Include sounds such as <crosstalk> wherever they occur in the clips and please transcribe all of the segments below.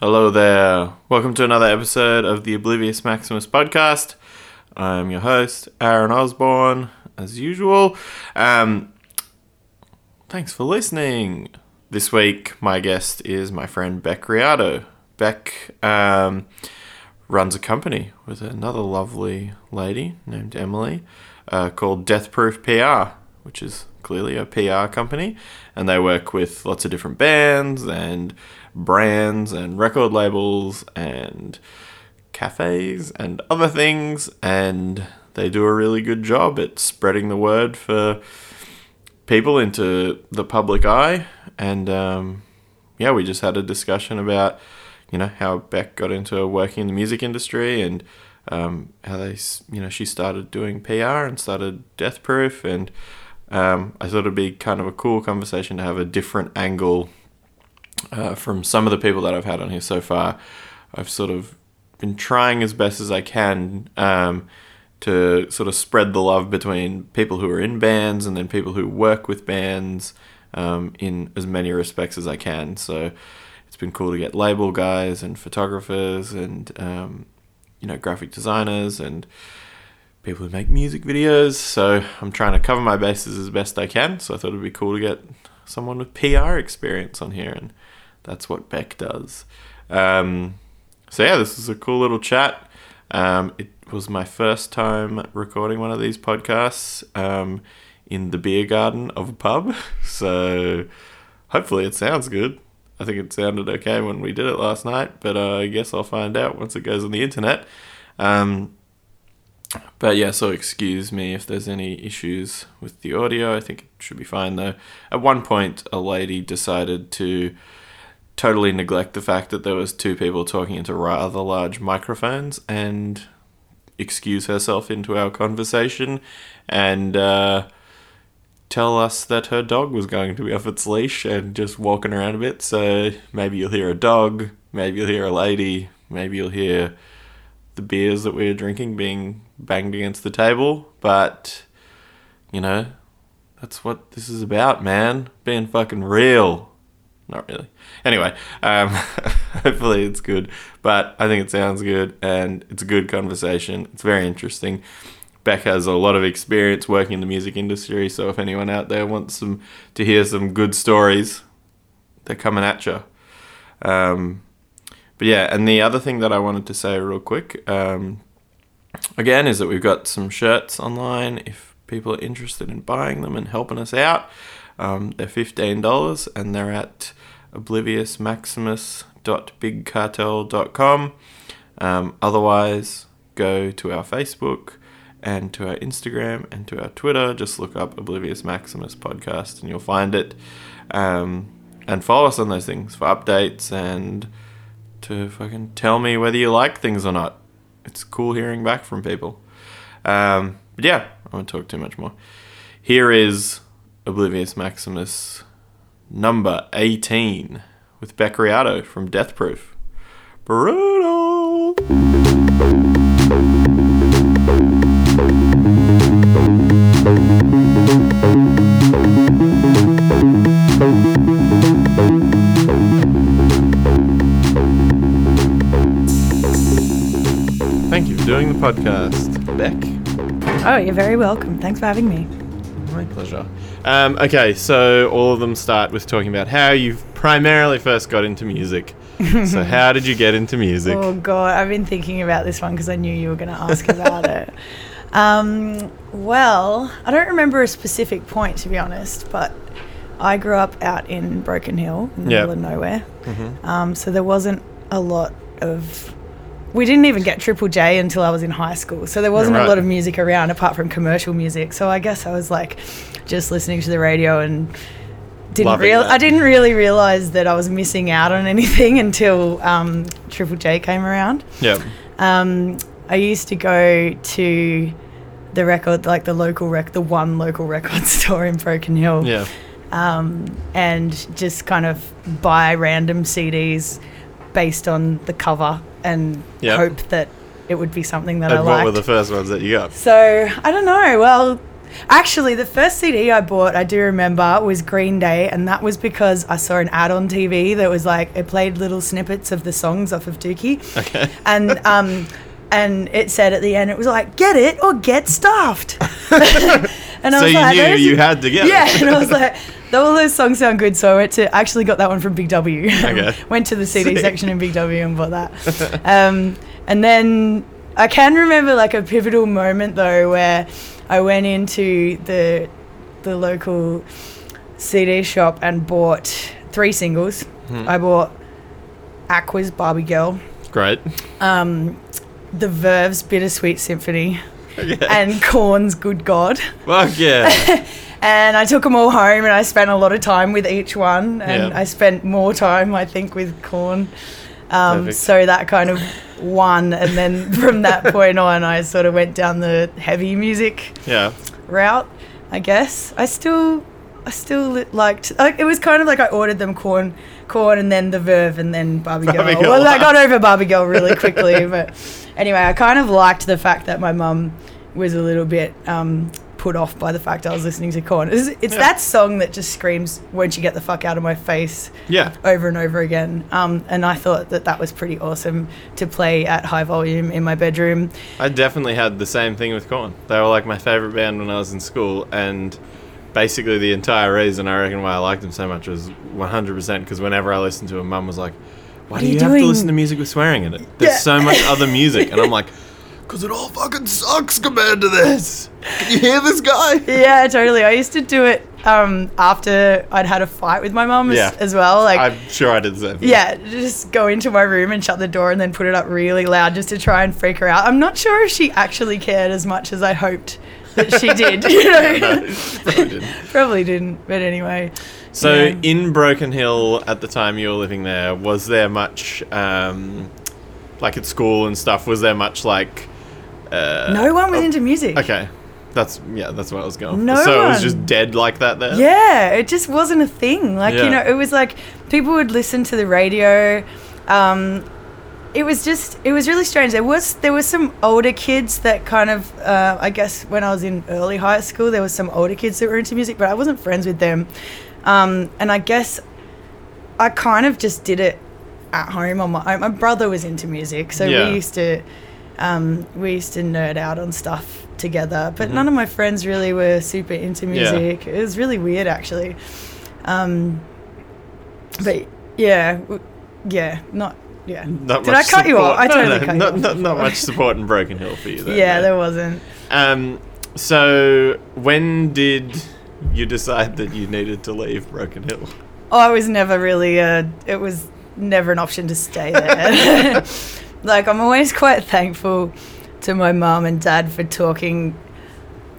Hello there. Welcome to another episode of the Oblivious Maximus podcast. I'm your host, Aaron Osborne, as usual. Um, thanks for listening. This week, my guest is my friend Beck Riado. Beck um, runs a company with another lovely lady named Emily uh, called Death Proof PR, which is clearly a PR company. And they work with lots of different bands and brands and record labels and cafes and other things. And they do a really good job at spreading the word for people into the public eye. And um, yeah, we just had a discussion about, you know, how Beck got into working in the music industry and um, how they, you know, she started doing PR and started Death Proof. And um, I thought it'd be kind of a cool conversation to have a different angle uh, from some of the people that I've had on here so far. I've sort of been trying as best as I can um, to sort of spread the love between people who are in bands and then people who work with bands um, in as many respects as I can. So it's been cool to get label guys and photographers and um, you know graphic designers and people who make music videos. So I'm trying to cover my bases as best I can. So I thought it'd be cool to get someone with PR experience on here, and that's what Beck does. Um, so yeah, this is a cool little chat. Um, it was my first time recording one of these podcasts um, in the beer garden of a pub, <laughs> so hopefully it sounds good. I think it sounded okay when we did it last night, but uh, I guess I'll find out once it goes on the internet. Um, but yeah, so excuse me if there's any issues with the audio. I think it should be fine though. At one point, a lady decided to totally neglect the fact that there was two people talking into rather large microphones and excuse herself into our conversation and uh, tell us that her dog was going to be off its leash and just walking around a bit. So maybe you'll hear a dog, maybe you'll hear a lady, maybe you'll hear the beers that we are drinking being banged against the table, but you know, that's what this is about, man. Being fucking real. Not really. Anyway, um, <laughs> hopefully it's good, but I think it sounds good and it's a good conversation. It's very interesting. Beck has a lot of experience working in the music industry, so if anyone out there wants some to hear some good stories, they're coming at you. Um, but yeah, and the other thing that I wanted to say real quick, um, again, is that we've got some shirts online. If people are interested in buying them and helping us out, um, they're fifteen dollars, and they're at obliviousmaximus.bigcartel.com. Um, otherwise, go to our Facebook and to our Instagram and to our Twitter. Just look up Oblivious Maximus podcast, and you'll find it. Um, and follow us on those things for updates and to fucking tell me whether you like things or not. It's cool hearing back from people. Um, but yeah, I won't talk too much more. Here is Oblivious Maximus number 18 with Beck from Death Proof. Brutal! Thank you for doing the podcast, Beck. Oh, you're very welcome. Thanks for having me. My pleasure. Um, okay, so all of them start with talking about how you primarily first got into music. so, <laughs> how did you get into music? Oh God, I've been thinking about this one because I knew you were going to ask about it. <laughs> Um, well, I don't remember a specific point to be honest, but I grew up out in Broken Hill, in the Yep. middle of nowhere. Mhm. Um, so there wasn't a lot of. We didn't even get Triple J until I was in high school, so there wasn't right. a lot of music around apart from commercial music. So I guess I was like just listening to the radio and didn't real. I didn't really realize that I was missing out on anything <laughs> until um, Triple J came around. Yep. Um, I used to go to the record, like the local rec, the one local <laughs> record store in Broken Hill, Yeah. um, and just kind of buy random CDs based on the cover and Yep. hope that it would be something that I And what liked. were the first ones that you got? So I don't know. Well, Actually, the first CD I bought, I do remember, was Green Day, and that was because I saw an ad on TV that was like it played little snippets of the songs off of Dookie, Okay. <laughs> and um, and it said at the end it was like get it or get stuffed, <laughs> <laughs> and I so was you like, knew you had to get it. yeah, it. and I was <laughs> like, all those songs sound good, so I went to actually got that one from Big W. <laughs> Okay. went to the CD section in Big W and bought that. <laughs> um, and then I can remember like a pivotal moment though where I went into the the local CD shop and bought three singles. Hmm. I bought Aqua's Barbie Girl, Great. um, The Verve's Bittersweet Symphony, Okay. and Korn's Good God. Fuck yeah. <laughs> And I took them all home, and I spent a lot of time with each one. And Yeah. I spent more time, I think, with Korn. Um, so that kind of won. And then from that <laughs> point on, I sort of went down the heavy music yeah. route. I guess I still, I still liked. Like, it was kind of like I ordered them Korn, Korn, and then the Verve, and then Barbie Girl. Barbie Girl. Well, I got over Barbie Girl really <laughs> quickly, but anyway, I kind of liked the fact that my mum was a little bit um, put off by the fact I was listening to Korn. It's, it's Yeah. that song that just screams, "Won't you get the fuck out of my face?" Yeah. over and over again. Um, and I thought that that was pretty awesome to play at high volume in my bedroom. I definitely had the same thing with Korn. They were like my favorite band when I was in school, and basically the entire reason I reckon why I liked them so much was 100% because whenever I listened to them, Mum was like, "Why do you, you have to listen to music with swearing in it? There's Yeah. so much other music," and I'm <laughs> like, "Cause it all fucking sucks compared to this." Can you hear this guy? Yeah, totally. I used to do it um, after I'd had a fight with my mum as, Yeah. as well. Like, I'm sure I did the same. thing. yeah, just go into my room and shut the door and then put it up really loud just to try and freak her out. I'm not sure if she actually cared as much as I hoped that she <laughs> did. You know, No, probably didn't. <laughs> probably didn't. But anyway, So Yeah. in Broken Hill at the time you were living there, was there much um, like at school and stuff? Was there much like uh, no one was oh, into music. Okay, that's yeah, that's what I was going. No so it was just dead like that there. Yeah, it just wasn't a thing. Like, Yeah. you know, it was like people would listen to the radio. Um, it was just, it was really strange. There was, there was some older kids that kind of, uh, I guess when I was in early high school, there was some older kids that were into music, but I wasn't friends with them. Um, and I guess I kind of just did it at home on my own. My brother was into music, so Yeah. we used to, um, we used to nerd out on stuff together. But Mhm. none of my friends really were super into Yeah. music. It was really weird, actually. Um, but yeah, w- yeah, not yeah. Not Did I cut you off? I support- totally no, cut you not, off. Not, not much support in Broken Hill for you. <laughs> Then, yeah, no. there wasn't. Um, so when did you decide that you needed to leave Broken Hill? Oh, I was never really a. It was never an option to stay there. <laughs> like I'm always quite thankful to my mum and dad for talking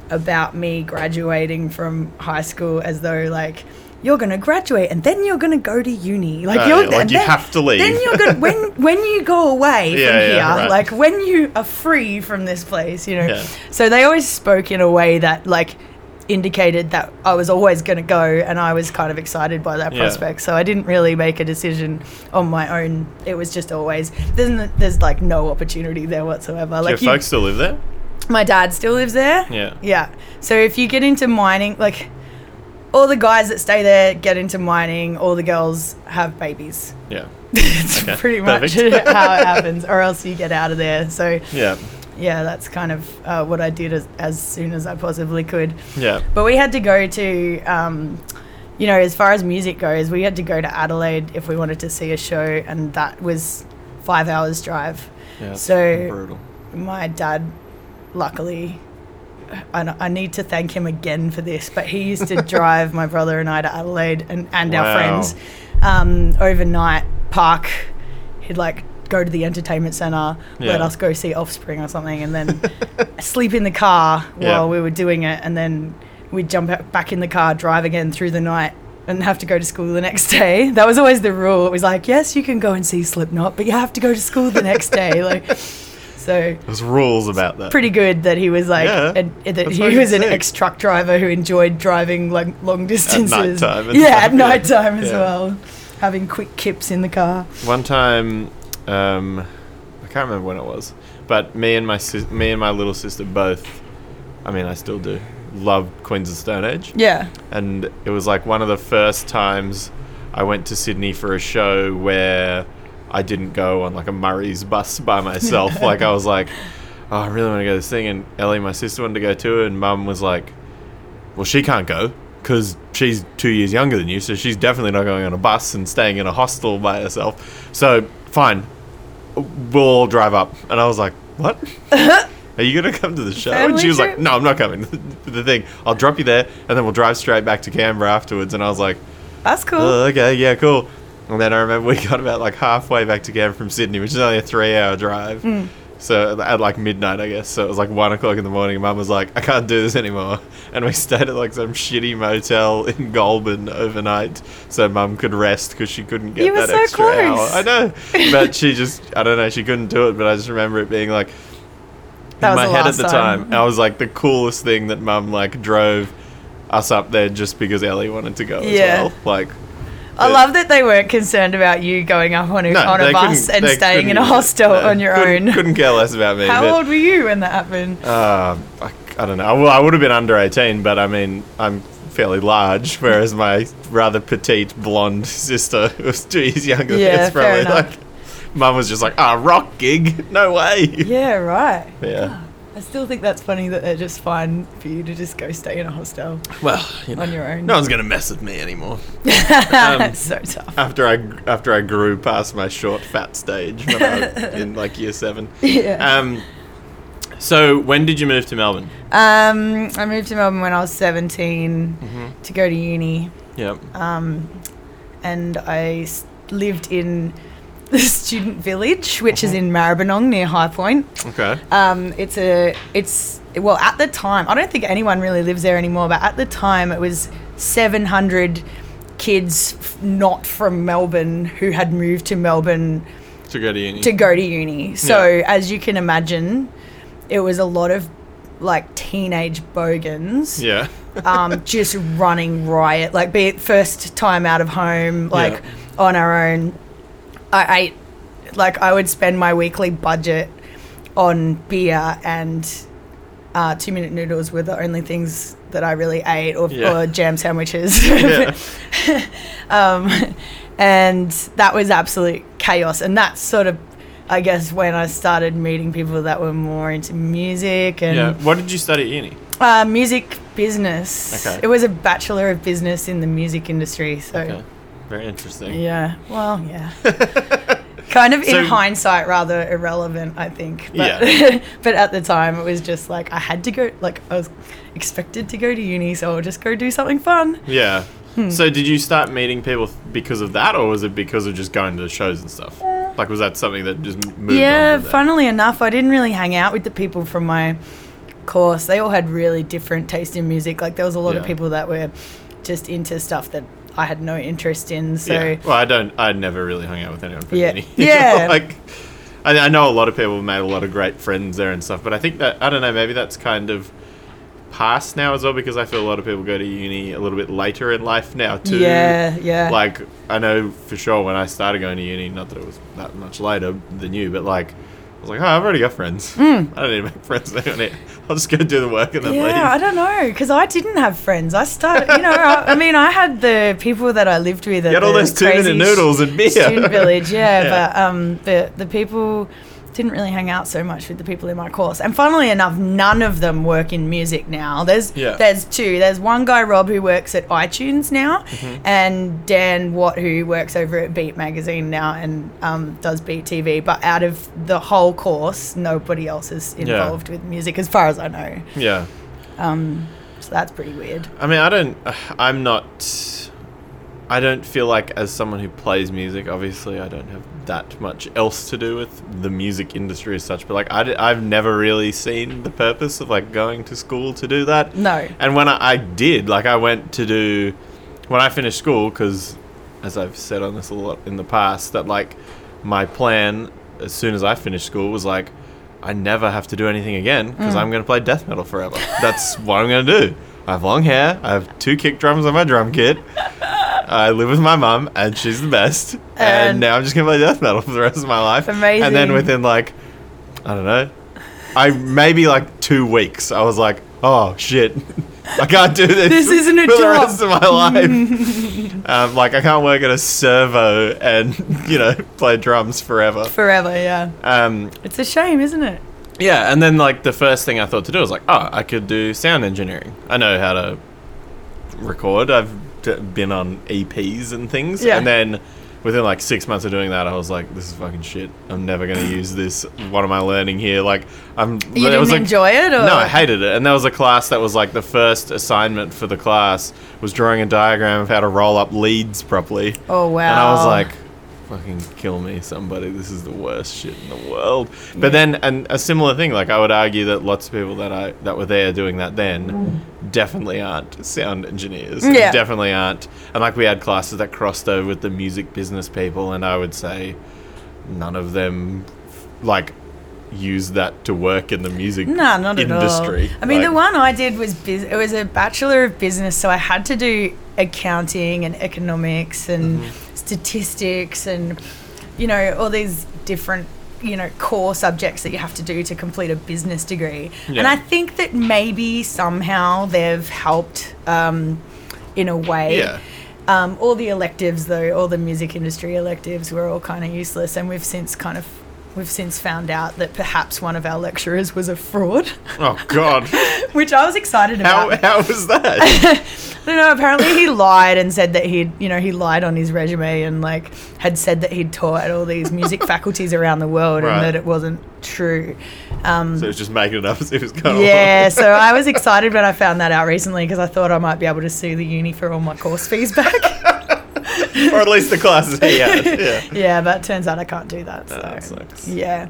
about me graduating from high school as though like you're gonna graduate and then you're gonna go to uni. Like Oh, you're yeah, like you then- have to leave. Then you're gonna when <laughs> when you go away Yeah, from yeah, here, right. like when you are free from this place, you know. Yeah. So they always spoke in a way that like indicated that I was always going to go and I was kind of excited by that Yeah. prospect. So I didn't really make a decision on my own. It was just always there's there's like no opportunity there whatsoever. Do Like your you, folks still live there? my dad still lives there. Yeah. Yeah. So if you get into mining like all the guys that stay there get into mining, all the girls have babies. Yeah. <laughs> it's Okay, pretty much perfect. <laughs> how it happens, or else you get out of there. So Yeah. yeah, that's kind of uh, what I did as, as soon as I possibly could. Yeah. But we had to go to, um, you know, as far as music goes, we had to go to Adelaide if we wanted to see a show, and that was five hours drive. Yeah. So- brutal. My dad, luckily, I, I need to thank him again for this, but he used to <laughs> drive my brother and I to Adelaide and, and Wow. our friends um, overnight park. He'd like go to the entertainment center, let us go see Offspring or something, and then <laughs> sleep in the car while Yeah. we were doing it, and then we'd jump back in the car, drive again through the night. And have to go to school the next day. That was always the rule. It was like, yes, you can go and see Slipknot, but you have to go to school the next day. Like, so There's rules about that. pretty good that he was like Yeah, and that he was an ex truck driver who enjoyed driving like long distances. nighttime <laughs> yeah, at yeah. night time as Yeah. well, having quick kips in the car. One time, um, I can't remember when it was, but me and my sis- me and my little sister both. I mean, I still do. love Queens of Stone Age, Yeah. and it was like one of the first times I went to Sydney for a show where I didn't go on like a Murray's bus by myself. <laughs> like I was like, oh, I really want to go to this thing, and Ellie, my sister, wanted to go too, and Mum was like, well, she can't go because she's two years younger than you, so she's definitely not going on a bus and staying in a hostel by herself. So fine, we'll all drive up, and I was like, what? <laughs> Are you gonna come to the show? and she was like, "No, I'm not coming." <laughs> the thing, I'll drop you there, and then we'll drive straight back to Canberra afterwards. And I was like, That's cool. oh, "Okay, yeah, cool." And then I remember we got about like halfway back to Canberra from Sydney, which is only a three-hour drive. Hmm. So at like midnight, I guess. So it was like one o'clock in the morning. Mum was like, "I can't do this anymore," and we <laughs> stayed at like some shitty motel in Goulburn overnight, so Mum could rest because she couldn't get You were that so extra hour. close. I know, but she just, I don't know, she couldn't do it. But I just remember it being like That in my head at the time. time. I was like the coolest thing that Mum like drove us up there just because Ellie wanted to go Yeah. as well. Like, I love that they weren't concerned about you going up on a, No, on they a bus couldn't- and they staying in couldn't a hostel no, on your couldn't- own. Couldn't care less about me. How but, old were you when that happened? Uh, I, I don't know. Well, I would have been under 18, but I mean, I'm fairly large, whereas my rather petite blonde sister <laughs> was two years younger Yeah, it's fair probably enough. like, Mum was just like, ah, rock gig? No way. Yeah, right. Yeah. I still think that's funny that they're just fine for you to just go stay in a hostel Well, you know, on your own. no one's going to mess with me anymore. That's <laughs> so tough. after I after I grew past my short fat stage when I was <laughs> in like year seven. Yeah. Um, so when did you move to Melbourne? Um, I moved to Melbourne when I was 17 Mm-hmm. to go to uni, Yep. um, and I lived in the student village, which is in Maribyrnong near High Point. Okay. Um, it's a it's well at the time I don't think anyone really lives there anymore, but at the time it was 700 kids f- not from Melbourne who had moved to Melbourne To go to uni. to go to uni. So Yeah. as you can imagine, it was a lot of like teenage bogans yeah. <laughs> um, just running riot, like be it first time out of home, like on our own. I ate, like, I would spend my weekly budget on beer and uh, two minute noodles were the only things that I really ate, or, Yeah. or jam sandwiches. Yeah. <laughs> um, and that was absolute chaos. And that's sort of, I guess, when I started meeting people that were more into music and yeah. What did you study at uni? uh, music business. Okay. It was a bachelor of business in the music industry. So Okay. Very interesting. yeah, well, yeah. <laughs> kind of So- in hindsight, rather irrelevant, I think. But, Yeah. <laughs> but at the time, it was just like I had to go. Like I was expected to go to uni, so I'll just go do something fun. Yeah. Hmm. So did you start meeting people because of that, or was it because of just going to shows and stuff? Like, was that something that just moved? yeah, funnily enough, I didn't really hang out with the people from my course. They all had really different taste in music. Like there was a lot of people that were just into stuff that I had no interest in. So yeah. Well, I don't. I never really hung out with anyone from Yeah. uni. <laughs> Yeah. <laughs> like, I, I know a lot of people made a lot of great friends there and stuff, but I think that I don't know. Maybe that's kind of past now as well because I feel a lot of people go to uni a little bit later in life now too. yeah, yeah. Like I know for sure when I started going to uni, not that it was that much later than you, but like. I was like, oh, I've already got friends. <laughs> I don't need to make friends. <laughs> I'll just go do the work and then yeah, leave. I don't know because I didn't have friends. I started, you know, I, I mean, I had the people that I lived with. At You had all those two-minute noodles and beer. Student village, yeah, <laughs> Yeah. but um, the the people didn't really hang out so much with the people in my course. And funnily enough, none of them work in music now. There's Yeah. there's two. There's one guy Rob who works at iTunes now, Mm-hmm. and Dan Watt who works over at Beat Magazine now and um, does Beat TV. But out of the whole course, nobody else is involved with music, as far as I know. Yeah. Um, so that's pretty weird. I mean, I don't. I'm not. I don't feel like, as someone who plays music, obviously, I don't have that much else to do with the music industry as such. But like, I, have never really seen the purpose of like going to school to do that. No. And when I, I did, like, I went to do when I finished school, because as I've said on this a lot in the past, that like my plan as soon as I finished school was like, I never have to do anything again because mm. I'm going to play death metal forever. That's what I'm going to do. I have long hair. I have two kick drums on my drum kit. I live with my mum, and she's the best. And, And- now I'm just going to play death metal <laughs> for the rest of my life. Amazing. And then within like, I don't know, I maybe like two weeks, I was like, oh shit, <laughs> I can't do this. This isn't a for the rest of my life. <laughs> um, like I can't work at a servo and you know play drums forever. Forever, yeah. Um, It's a shame, isn't it? yeah, and then like the first thing I thought to do was like, oh, I could do sound engineering. I know how to record. I've been on EPs and things, Yeah. and then within like six months of doing that, I was like, this is fucking shit. I'm never gonna <laughs> use this. What am I learning here? Like, I'm. You didn't was enjoy it, or no, I hated it. And there was a class that was like the first assignment for the class was drawing a diagram of how to roll up leads properly. Oh wow! And I was like, fucking kill me, somebody. This is the worst shit in the world. But then, and a similar thing, like I would argue that lots of people that I that were there doing that then definitely aren't sound engineers. Yeah. Definitely aren't. And like we had classes that crossed over with the music business people, and I would say none of them like use that to work in the music No, not industry. at all. I mean, Like- the one I did was bus- it was a bachelor of business, so I had to do accounting and economics and Mm-hmm. Statistics and you know all these different you know core subjects that you have to do to complete a business degree. And I think that maybe somehow they've helped um, in a way. Yeah. Um, all the electives, though, all the music industry electives were all kind of useless, and we've since kind of we've since found out that perhaps one of our lecturers was a fraud, Oh God! <laughs> which I was excited How about. how was that? I don't know. Apparently, he lied and said that he'd, you know, he lied on his resume and like had said that he'd taught at all these music <laughs> faculties around the world Right. and that it wasn't true. Um, so it was just making it up as if it was going yeah, so I was <laughs> excited when I found that out recently because I thought I might be able to sue the uni for all my course fees back. Or at least the classes he had. Yeah, <laughs> yeah, but it turns out I can't do that. So Oh, that sucks. yeah,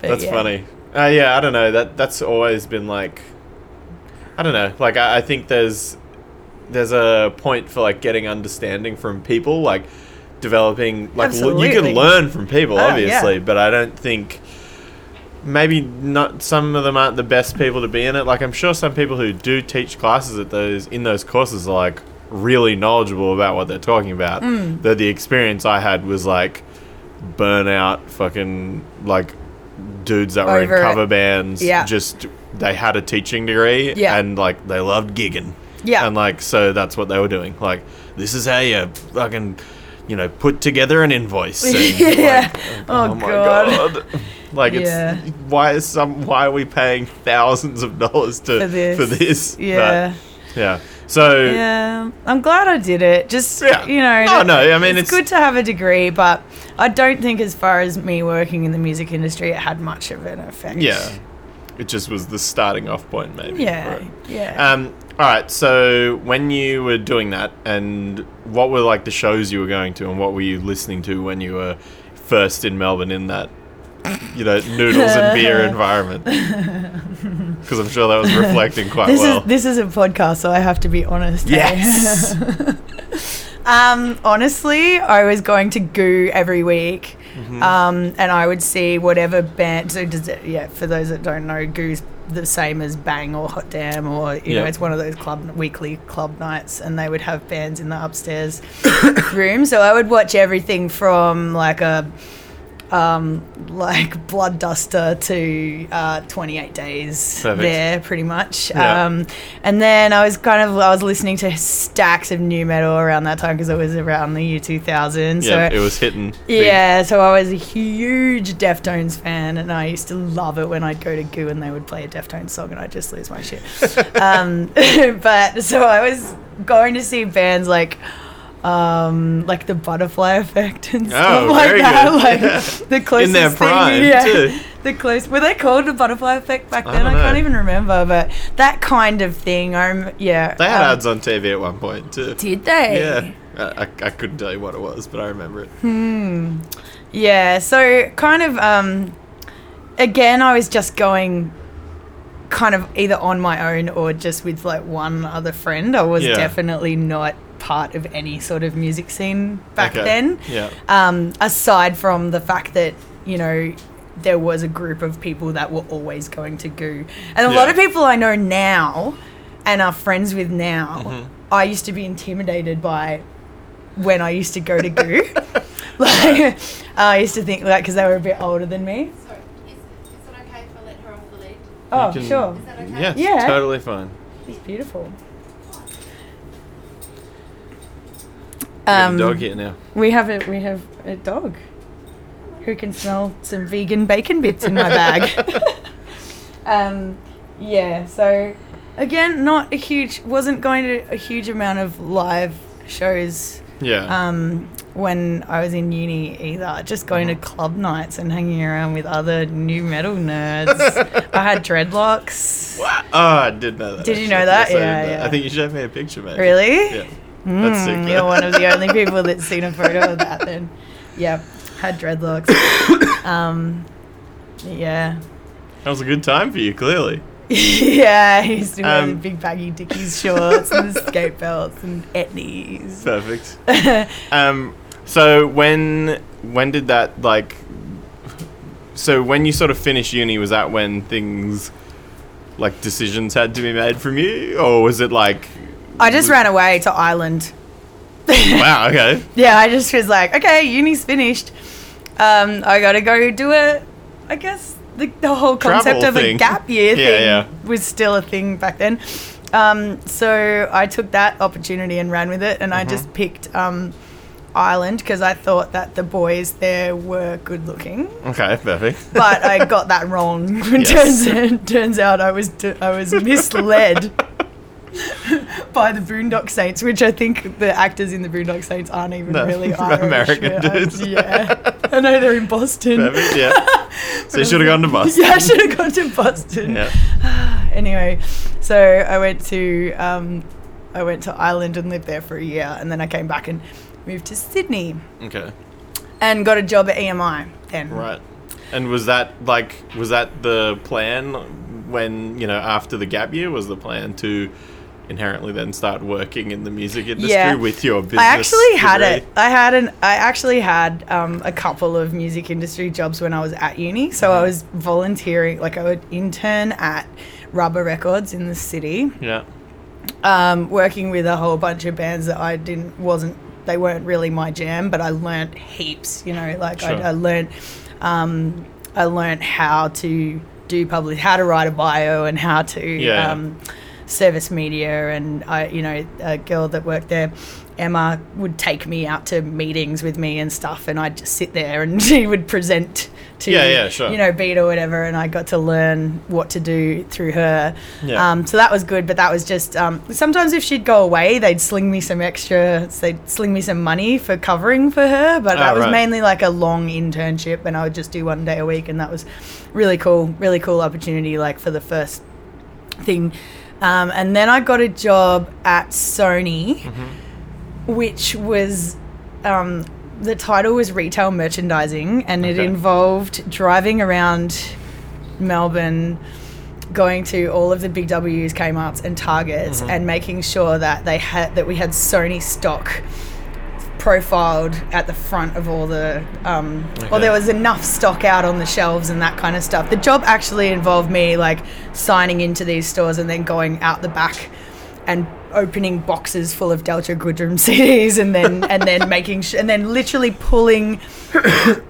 But that's yeah. funny. Uh, yeah, I don't know. That that's always been like, I don't know. Like I, I think there's there's a point for like getting understanding from people, like developing. Like l- you can learn from people, Oh, yeah. obviously, but I don't think. Maybe not. Some of them aren't the best people to be in it. Like I'm sure some people who do teach classes at those in those courses are like really knowledgeable about what they're talking about. Mm. The the experience I had was like burnout, fucking like dudes that were Over in it. cover bands. Yeah. Just they had a teaching degree. Yeah. And like they loved gigging. Yeah. And like so that's what they were doing. Like this is how you fucking you know put together an invoice. <laughs> And, Yeah. like, Oh, God. <laughs> Like it's Yeah. why is some why are we paying thousands of dollars to For this. for this? yeah. But, yeah. So Yeah, I'm glad I did it. Just Yeah. you know, No, no, I mean, it's, it's- good to have a degree, but I don't think, as far as me working in the music industry, it had much of an effect. yeah. It just was the starting off point maybe. yeah, yeah. Um, all right. So when you were doing that, and what were like the shows you were going to, and what were you listening to when you were first in Melbourne in that, you know, noodles and beer <laughs> environment? Because I'm sure that was reflecting quite this well. is this is a podcast, so I have to be honest. hey? yes. <laughs> Um, honestly, I was going to Goo every week, Mm-hmm. um, and I would see whatever band. So does it, yeah, for those that don't know, Goo's the same as Bang or Hot Damn, or you Yeah. know, it's one of those club weekly club nights, and they would have bands in the upstairs <coughs> room. So I would watch everything from like a um, like <laughs> Blood Duster to uh, 28 Days Perfect. there, pretty much. Yeah. Um, and then I was kind of I was listening to stacks of nu metal around that time because it was around the year 2000. yeah, so it was hitting. big. yeah, so I was a huge Deftones fan, and I used to love it when I'd go to Goo and they would play a Deftones song, and I'd just lose my shit. <laughs> um, <laughs> but so I was going to see bands like. Um, like the butterfly <laughs> effect and stuff Oh, like very that. good. Like Yeah. <laughs> the closest their thing- prime, yeah, too. The close were they called the butterfly effect back then? I, don't can't know. even remember, but that kind of thing. I'm yeah. They had um, ads on TV at one point too. Did they? Yeah. I, I, I couldn't tell you what it was, but I remember it. Hmm. Yeah, so kind of um again I was just going kind of either on my own or just with like one other friend. I was Yeah. definitely not part of any sort of music scene back Okay. then. Yeah. Um aside from the fact that, you know, there was a group of people that were always going to Goo. And a lot of people I know now and are friends with now, Mm-hmm. I used to be intimidated by when I used to go to Goo. <laughs> like, I used to think like because they were a bit older than me. Sorry, is, is it okay if I let her off the lead? Oh, You can- sure. Is that okay? Yeah, Yeah. totally fine. It's beautiful. We have Um, a dog here now. We have a we have a dog who can smell some vegan bacon bits in my bag. <laughs> <laughs> um, yeah. So again, not a huge. Wasn't going to a huge amount of live shows Yeah. um, when I was in uni either. Just going to club nights and hanging around with other nu metal nerds. I had dreadlocks. <laughs> What? Oh, I did know that. Did you know that? Yes, I Yeah, know yeah. I think you showed me a picture, mate. Really? Yeah. That's sick. Mm, you're one of the <laughs> only people that's seen a photo of that then. Yeah, had dreadlocks. <coughs> um, yeah. That was a good time for you, clearly. <laughs> yeah, he used to wear the Um, big baggy Dickies <laughs> shorts and the skate belts and etnies. Perfect. um, so when when did that like? So when you sort of finished uni, was that when things like decisions had to be made from you, or was it like? I just ran away to Ireland. <laughs> Wow. Okay. Yeah, I just was like, okay, uni's finished. Um, I gotta go do it. I guess the, the whole concept Travel of thing. a gap year Yeah, thing yeah. was still a thing back then. Um, so I took that opportunity and ran with it, and I Mm-hmm. just picked um, Ireland because I thought that the boys there were good looking. Okay. Perfect. But I <laughs> got that wrong. <laughs> Yes. turns, turns out I was I was misled <laughs> by the Boondock Saints, which I think the actors in the Boondock Saints aren't even No, really <laughs> Irish. American yeah, dudes. Yeah, I know they're in Boston. Perfect. Yeah. <laughs> So you should have gone to Boston. Yeah, I should have gone to Boston. Yeah. Anyway, so I went to um, I went to Ireland and lived there for a year, and then I came back and moved to Sydney Okay. and got a job at EMI. Then Right. And was that like was that the plan when you know after the gap year was the plan to inherently then start working in the music industry Yeah. with your business? I actually had degree? it. I had an. I actually had um, a couple of music industry jobs when I was at uni. So Mm-hmm. I was volunteering, like I would intern at Rubber Records in the city, Yeah. um, working with a whole bunch of bands that I didn't wasn't. They weren't really my jam, but I learnt heaps. You know, like Sure. I, I learnt. Um, I learnt how to do public, how to write a bio, and how to Yeah. um, service media. And I, you know, a girl that worked there, Emma, would take me out to meetings with me and stuff, and I'd just sit there and <laughs> she would present to, Yeah, yeah, sure. you know, beat or whatever, and I got to learn what to do through her. Yeah. Um, so that was good, but that was just um, sometimes if she'd go away, they'd sling me some extra, they'd sling me some money for covering for her. But that Oh, was right. mainly like a long internship, and I would just do one day a week, and that was really cool, really cool opportunity, like for the first thing. Um, and then I got a job at Sony, Mm-hmm. which was um, the title was retail merchandising, and it involved driving around Melbourne, going to all of the big W's, Kmart's, and Targets, Mm-hmm. and making sure that they had that we had Sony stock profiled at the front of all the um, or Okay. there was enough stock out on the shelves and that kind of stuff the job actually involved me like signing into these stores and then going out the back and opening boxes full of Delta Goodrum <laughs> CDs and then and then <laughs> making sh- and then literally pulling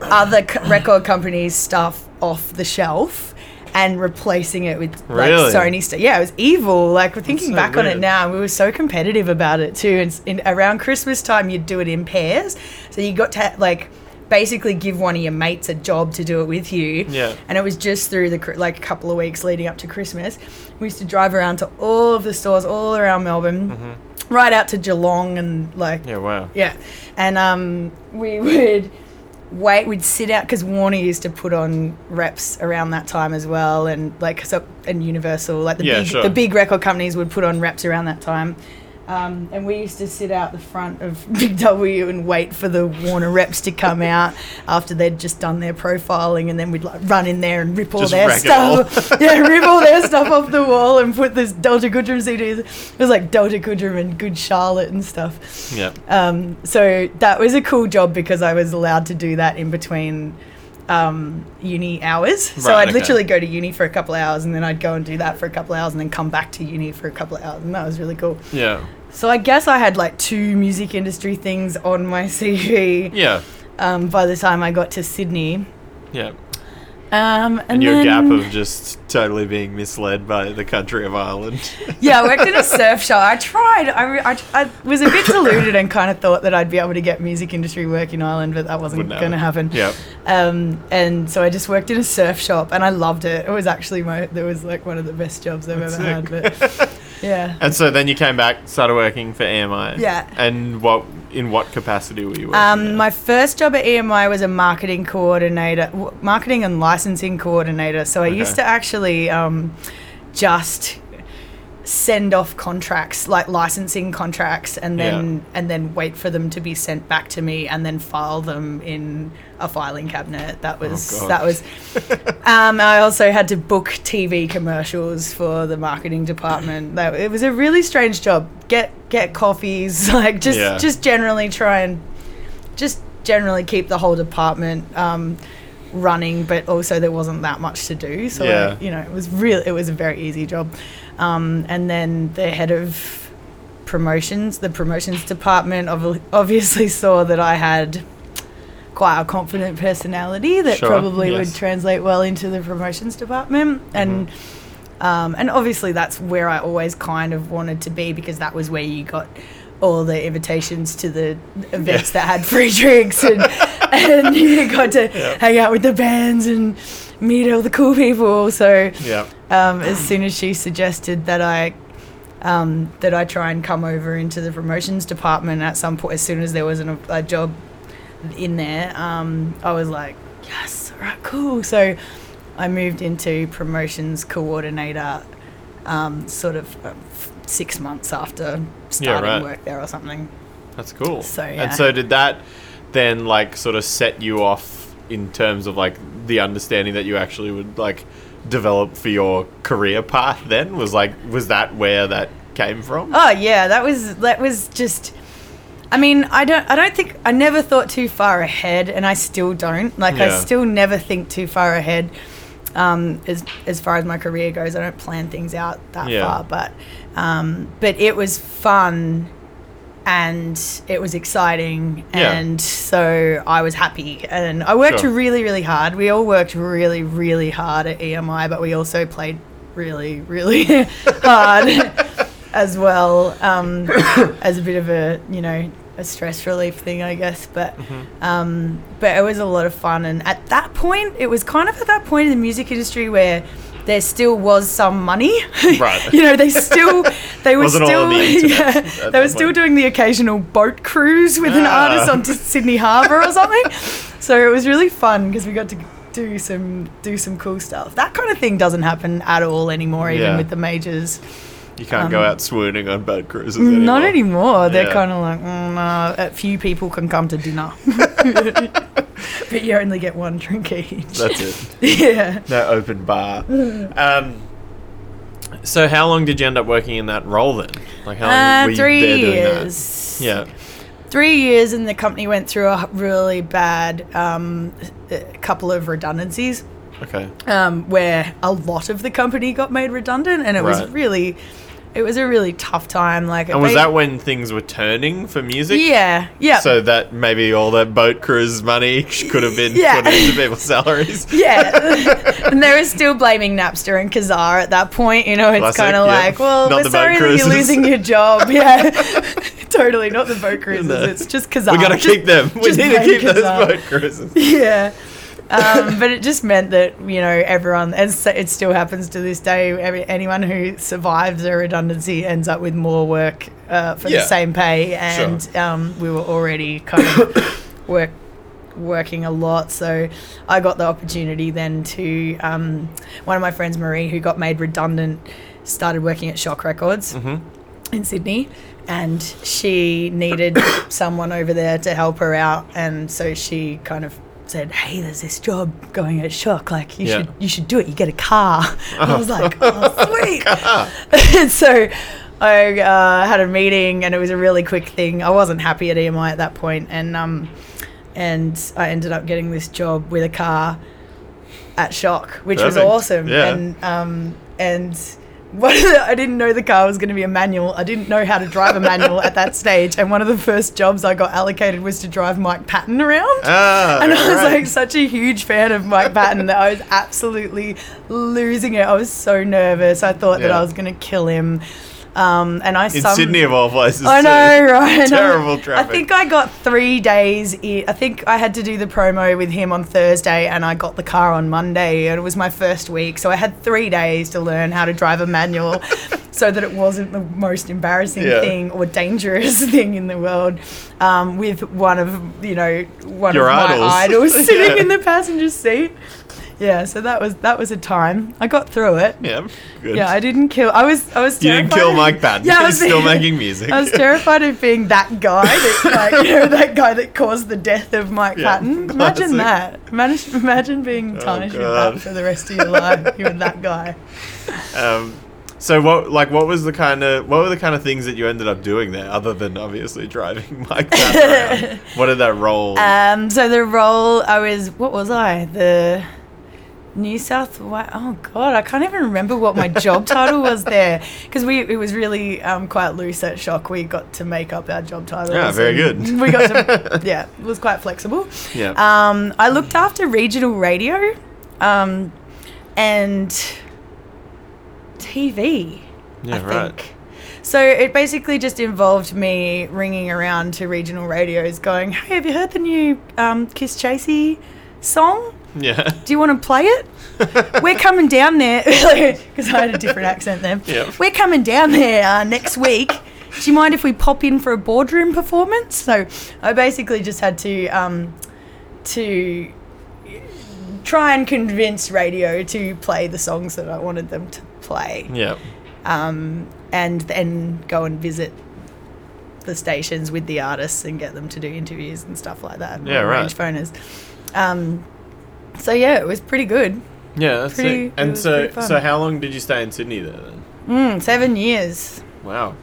other co- record companies stuff off the shelf and replacing it with like Really? Sony stuff. Yeah, it was evil. Like we're thinking so back on it now, we were so competitive about it too. And in, around Christmas time, you'd do it in pairs, so you got to like basically give one of your mates a job to do it with you. Yeah. And it was just through the like a couple of weeks leading up to Christmas. We used to drive around to all of the stores all around Melbourne, right out to Geelong and like Mm-hmm. Yeah. Wow. yeah, and um, we <laughs> would wait. We'd sit out because Warner used to put on reps around that time as well, and like so, and Universal, like the Yeah, big sure. the big record companies would put on reps around that time. Um, and we used to sit out the front of Big <laughs> W and wait for the Warner reps to come <laughs> out after they'd just done their profiling, and then we'd like run in there and rip all Just their it all. stuff. <laughs> yeah, rip all their stuff off the wall and put this Delta Goodrum CDs. It was like Delta Goodrum and Good Charlotte and stuff. Yeah. Um, so that was a cool job because I was allowed to do that in between um, uni hours. <laughs> So Right, I'd okay. literally go to uni for a couple hours and then I'd go and do that for a couple of hours and then come back to uni for a couple of hours. And that was really cool. Yeah. So I guess I had like two music industry things on my <laughs> CV Yeah. um, by the time I got to Sydney. Yeah. Um, and And your then, gap of just totally being misled by the country of Ireland. <laughs> yeah, I worked in a <laughs> surf shop. I tried. I, I, I was a bit deluded and kind of thought that I'd be able to get music industry work in Ireland, but that wasn't going to happen. Yep. Um, and so I just worked in a surf shop, and I loved it. It was actually my, it was like one of the best jobs I've That's ever had. But <laughs> yeah. And so then you came back, started working for EMI. Yeah. And what in what capacity were you working? Um, my first job at EMI was a marketing coordinator, w- marketing and licensing coordinator. So I used to actually um, just send off contracts, like licensing contracts, and then Yeah. and then wait for them to be sent back to me, and then file them in a filing cabinet. That was Oh, that was. <laughs> um, I also had to book TV commercials for the marketing department. That it was a really strange job. Get get coffees, <laughs> like just Yeah. just generally try and just generally keep the whole department um, running, but also there wasn't that much to do. So Yeah. you know, it was real. It was a very easy job. Um, and then the head of promotions, the promotions department, ob- obviously saw that I had quite a confident personality that Sure, probably yes. would translate well into the promotions department and. Um, and obviously, that's where I always kind of wanted to be because that was where you got all the invitations to the events that had free drinks and, <laughs> and you got to hang out with the bands and meet all the cool people. So yeah. um, as soon as she suggested that I um, that I try and come over into the promotions department at some point, as soon as there was an, a job in there, um, I was like, yes, all right, cool. So I moved into promotions coordinator, um, sort of uh, six months after starting right. work there or something. That's cool. So, yeah. And so did that then like sort of set you off in terms of like the understanding that you actually would like develop for your career path then was like was that where that came from? Oh yeah, that was that was just. I mean, I don't. I don't think I never thought too far ahead, and I still don't. Like, I still never think too far ahead. Um, as as far as my career goes, I don't plan things out that Yeah. far. But um, but it was fun, and it was exciting, Yeah. and so I was happy, and I worked Sure. really really hard. We all worked really really hard at EMI, but we also played really really <laughs> hard as well um, <coughs> as a bit of a you know a stress relief thing I guess but Mm-hmm. um, but it was a lot of fun and at that point it was kind of at that point in the music industry where there still was some money <laughs> Right. you know they still they were still the <laughs> yeah, they were still point. doing the occasional boat cruise with an Ah. artist onto <laughs> Sydney Harbour or something so it was really fun because we got to do some do some cool stuff that kind of thing doesn't happen at all anymore even Yeah. with the majors You can't go um, out swooning on boat cruises anymore. not anymore. They're kind of like, mm, nah, a few people can come to dinner. <laughs> <laughs> but you only get one drink each. That's it. <laughs> yeah. No open bar. Um, so how long did you end up working in that role then? Like how long Uh, were you three there doing years. that? Yeah. Three years, and the company went through a really bad um, couple of redundancies. Okay. um, where a lot of the company got made redundant, and it Right. was really, it was a really tough time. Like, And was that when things were turning for music? Yeah, yeah, So that maybe all that boat cruise money <laughs> could have been Yeah. put into people's salaries. <laughs> yeah. <laughs> and they were still blaming Napster and Kazaa at that point. You know, it's kind of yeah. like, well, Not we're sorry that you're losing your job. Yeah, totally, not the boat cruises. No. It's just Kazaa. We got to Just- keep them. We need to keep those boat cruises. yeah. Um, but it just meant that you know everyone, and it still happens to this day. Every, anyone who survives a redundancy ends up with more work uh, for Yeah. the same pay, and um, we were already kind of <coughs> work working a lot. So I got the opportunity then to um, one of my friends, Marie, who got made redundant, started working at Shock Records in Sydney. And she needed <coughs> someone over there to help her out, and so she kind of said, "Hey, there's this job going at Shock. Like, you Yeah. should you should do it. You get a car." <laughs> I was like, "Oh, <laughs> sweet!" and <laughs> so I uh, had a meeting, and it was a really quick thing. I wasn't happy at EMI at that point, and um, and I ended up getting this job with a car at Shock, which was awesome. Yeah. And um, and <laughs> what I didn't know the car was going to be a manual. I didn't know how to drive a manual at that stage. And one of the first jobs I got allocated was to drive Mike Patton around. Ah, <laughs> and I was right. like such a huge fan of Mike Patton that I was absolutely losing it. I was so nervous. I thought that I was going to kill him. Um, and I in some- Sydney of all places. I too. know, <laughs> right? I. Terrible traffic. I think I got three days. i I think I had to do the promo with him on Thursday, and I got the car on Monday, and it was my first week. So I had three days to learn how to drive a manual, <laughs> so that it wasn't the most embarrassing Yeah. thing or dangerous <laughs> thing in the world. Um, with one of you know one Your of idols. my idols sitting Yeah. in the passenger seat. Yeah, so that was that was a time. I got through it. Yeah, good. Yeah, I didn't kill. I was I was. you didn't kill of- Mike Patton. Yeah, I He's was still making music. I was terrified of being that guy, that, <laughs> like, you know, that guy that caused the death of Mike Yeah, Patton. <laughs> Imagine classic. that. Imagine, imagine being Oh, tarnished with that for the rest of your life. You were that guy. <laughs> Um, so what, like, what was the kind of, what were the kind of things that you ended up doing there, other than obviously driving Mike Patton around? What did that role? Um, so the role I was, what was I? The New South Wales. Oh God, I can't even remember what my job <laughs> title was there because we it was really um, quite loose at Shock. We got to make up our job titles. Yeah, very good. We got to, <laughs> yeah, it was quite flexible. yeah. Um, I looked after regional radio um, and TV. yeah, I right. think. So it basically just involved me ringing around to regional radios going, hey, have you heard the new um, Kisschasy song? Yeah. Do you want to play it? <laughs> We're coming down there <laughs> because I had a different accent then. Yeah. We're coming down there uh, next week. Do you mind if we pop in for a boardroom performance? So I basically just had to um, to try and convince radio to play the songs that I wanted them to play Yeah. um, and then go and visit the stations with the artists and get them to do interviews and stuff like that. Yeah, right. Arrange phoners. Um, so yeah, it was pretty good. Yeah, that's Pretty- it. it And was so, so how long did you stay in Sydney there then? Mm, seven years. Wow.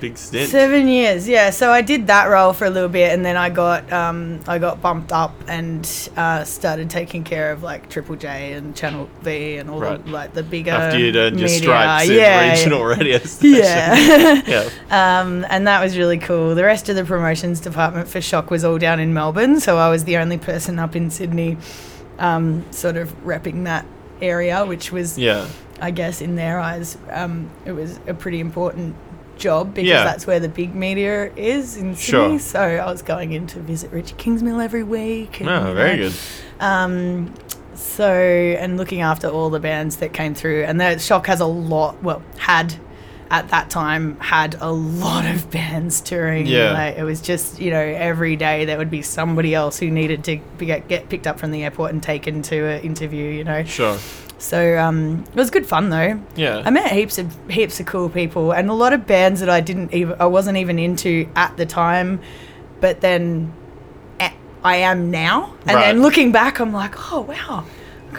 Big stint. Seven years, yeah. So I did that role for a little bit, and then I got um, I got bumped up and uh, started taking care of like Triple J and Channel V and all Right. the like the bigger After you'd earned your stripes yeah, regional radio <laughs> station. Yeah. <laughs> yeah. <laughs> Um, and that was really cool. The rest of the promotions department for Shock was all down in Melbourne, so I was the only person up in Sydney, um, sort of repping that area, which was, Yeah. I guess, in their eyes, um, it was a pretty important job because Yeah. that's where the big media is in Sydney. Sure. So I was going in to visit Richard Kingsmill every week. and, Oh, you very know, good. um, so and looking after all the bands that came through, and the Shock has a lot. Well, had at that time had a lot of bands touring. Yeah. like, it was just you know every day there would be somebody else who needed to be, get picked up from the airport and taken to an interview. You know, Sure. so um, it was good fun though. Yeah. I met heaps of heaps of cool people and a lot of bands that I didn't even I wasn't even into at the time, but then I am now. And Right. then looking back, I'm like, oh wow,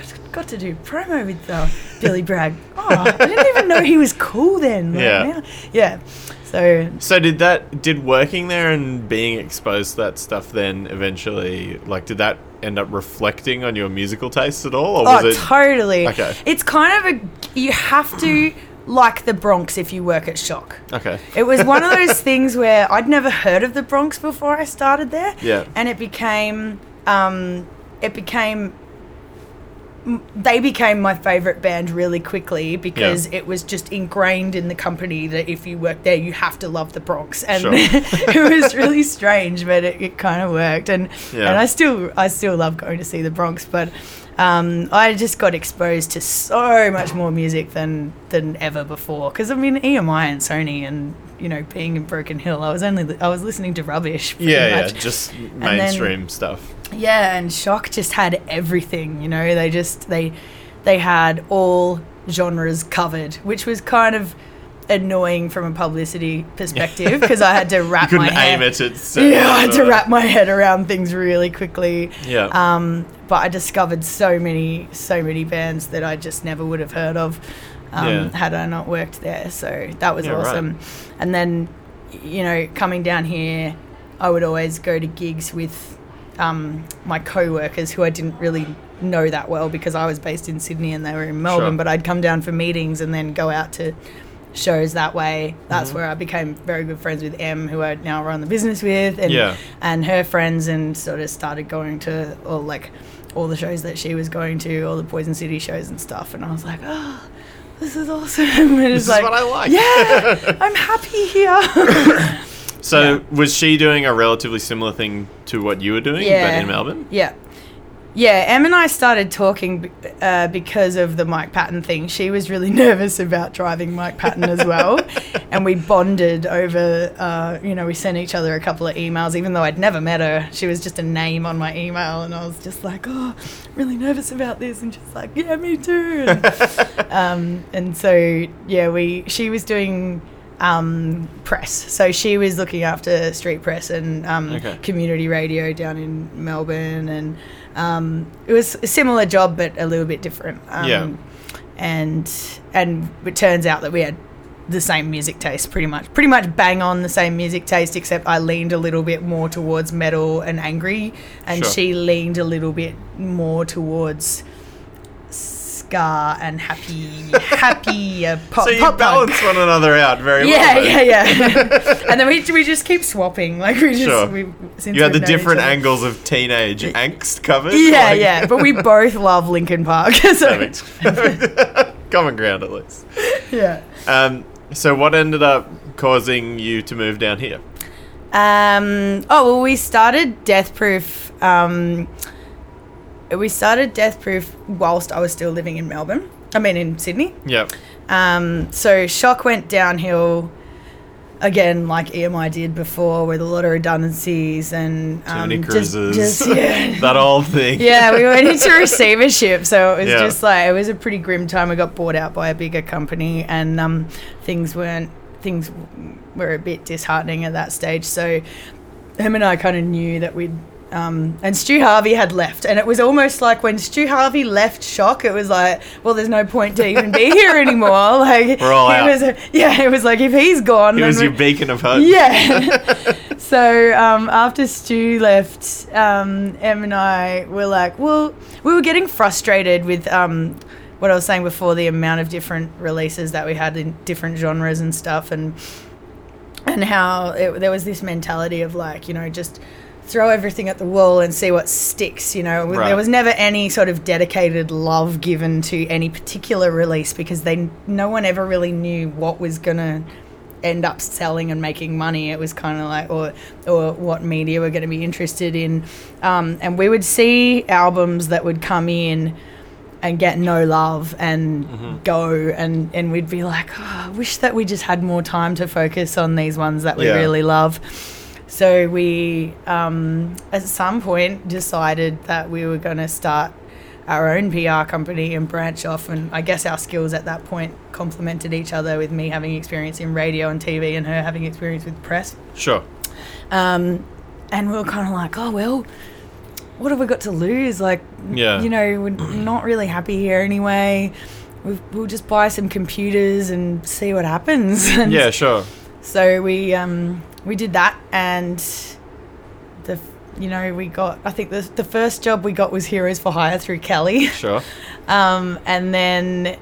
got, got to do promo with uh, Billy Bragg. <laughs> Oh, I didn't even know he was cool then. Like, Yeah. now- yeah. So So did that did working there and being exposed to that stuff then eventually like did that end up reflecting on your musical tastes at all or was oh, it totally. Okay. It's kind of a you have to like the Bronx if you work at Shock. Okay. It was one of those <laughs> things where I'd never heard of the Bronx before I started there. Yeah. And it became, um, it became, they became my favorite band really quickly because Yeah. it was just ingrained in the company that if you work there, you have to love the Bronx. And Sure. <laughs> it was really strange, but it, it kind of worked. And, Yeah. and I still, I still love going to see the Bronx, but. Um, I just got exposed to so much more music than than ever before. Because I mean, EMI and Sony, and you know, being in Broken Hill, I was only li- I was listening to rubbish. pretty Yeah, yeah, much. just then- mainstream stuff. Yeah, and Shock just had everything, you know. They just they they had all genres covered, which was kind of annoying from a publicity perspective <laughs> because I had to wrap my head. it Yeah, I had to wrap my head around things really quickly. Yeah. Um, but I discovered so many so many bands that I just never would have heard of um, Yeah. had I not worked there. So that was Yeah, right. awesome. And then, you know, coming down here, I would always go to gigs with um, my co-workers who I didn't really know that well because I was based in Sydney and they were in Melbourne. Sure. But I'd come down for meetings and then go out to shows that way. That's Mm-hmm. where I became very good friends with Em, who I now run the business with, and Yeah. and her friends, and sort of started going to all like all the shows that she was going to, all the Poison City shows and stuff. And I was like, oh. This is awesome. <laughs> And it's This is like, what I like. Yeah, <laughs> I'm happy here. <laughs> So Yeah. was she doing a relatively similar thing to what you were doing, but in Melbourne? Yeah. Yeah, Em and I started talking uh, because of the Mike Patton thing. She was really <laughs> nervous about driving Mike Patton as well. <laughs> and we bonded over, uh, you know, we sent each other a couple of emails, even though I'd never met her. She was just a name on my email. And I was just like, oh, really nervous about this. And she's like, yeah, me too. And, <laughs> um, and so, yeah, we she was doing um, press. So she was looking after street press and um, Okay. community radio down in Melbourne, and um, it was a similar job but a little bit different. Um, Yeah. And and it turns out that we had the same music taste, pretty much, pretty much bang on the same music taste, except I leaned a little bit more towards metal and angry, and Sure. she leaned a little bit more towards ska and happy, happy uh, <laughs> pop. So you pop punk. balance one another out very Yeah, well. then. yeah, yeah. <laughs> and then we, we just keep swapping. Like we just Sure. we since You had the we've known each different angles of teenage angst covered. Yeah, like- yeah. But we both love Linkin Park. <laughs> so. Common ground at least. yeah. Um, so what ended up causing you to move down here? Um. Oh well, we started Death Proof. Um. We started Death Proof whilst I was still living in Melbourne. I mean, in Sydney. Yep. Um, so Shock went downhill again, like EMI did before, with a lot of redundancies and Too um, many just- cruises. just- <laughs> yeah. that old thing. yeah, we went <laughs> into receivership, so it was Yeah. just like it was a pretty grim time. We got bought out by a bigger company, and um, things weren't things were a bit disheartening at that stage. So him and I kind of knew that we'd. Um, and Stu Harvey had left, and it was almost like when Stu Harvey left Shock, it was like, well, there's no point to even be here <laughs> anymore. Like, We're all out. Was, yeah, it was like if he's gone, He was your beacon of hope. yeah. <laughs> so um, after Stu left, um, Em and I were like, well, we were getting frustrated with um, what I was saying before, the amount of different releases that we had in different genres and stuff, and and how it, there was this mentality of like, you know, just throw everything at the wall and see what sticks. You know, Right. there was never any sort of dedicated love given to any particular release because they no one ever really knew what was gonna end up selling and making money. It was kind of like, or or what media were going to be interested in, um, and we would see albums that would come in and get no love and go and and we'd be like oh, I wish that we just had more time to focus on these ones that we Yeah. really love so we um, at some point decided that we were going to start our own PR company and branch off and I guess our skills at that point complemented each other with me having experience in radio and TV and her having experience with press Sure. um, and we were kind of like, oh well, what have we got to lose? Like, Yeah. you know, we're not really happy here anyway. We've, we'll just buy some computers and see what happens. <laughs> Yeah, sure. So we um, we did that, and the you know we got. I think the the first job we got was Heroes for Hire through Kelly. Sure. <laughs> Um, and then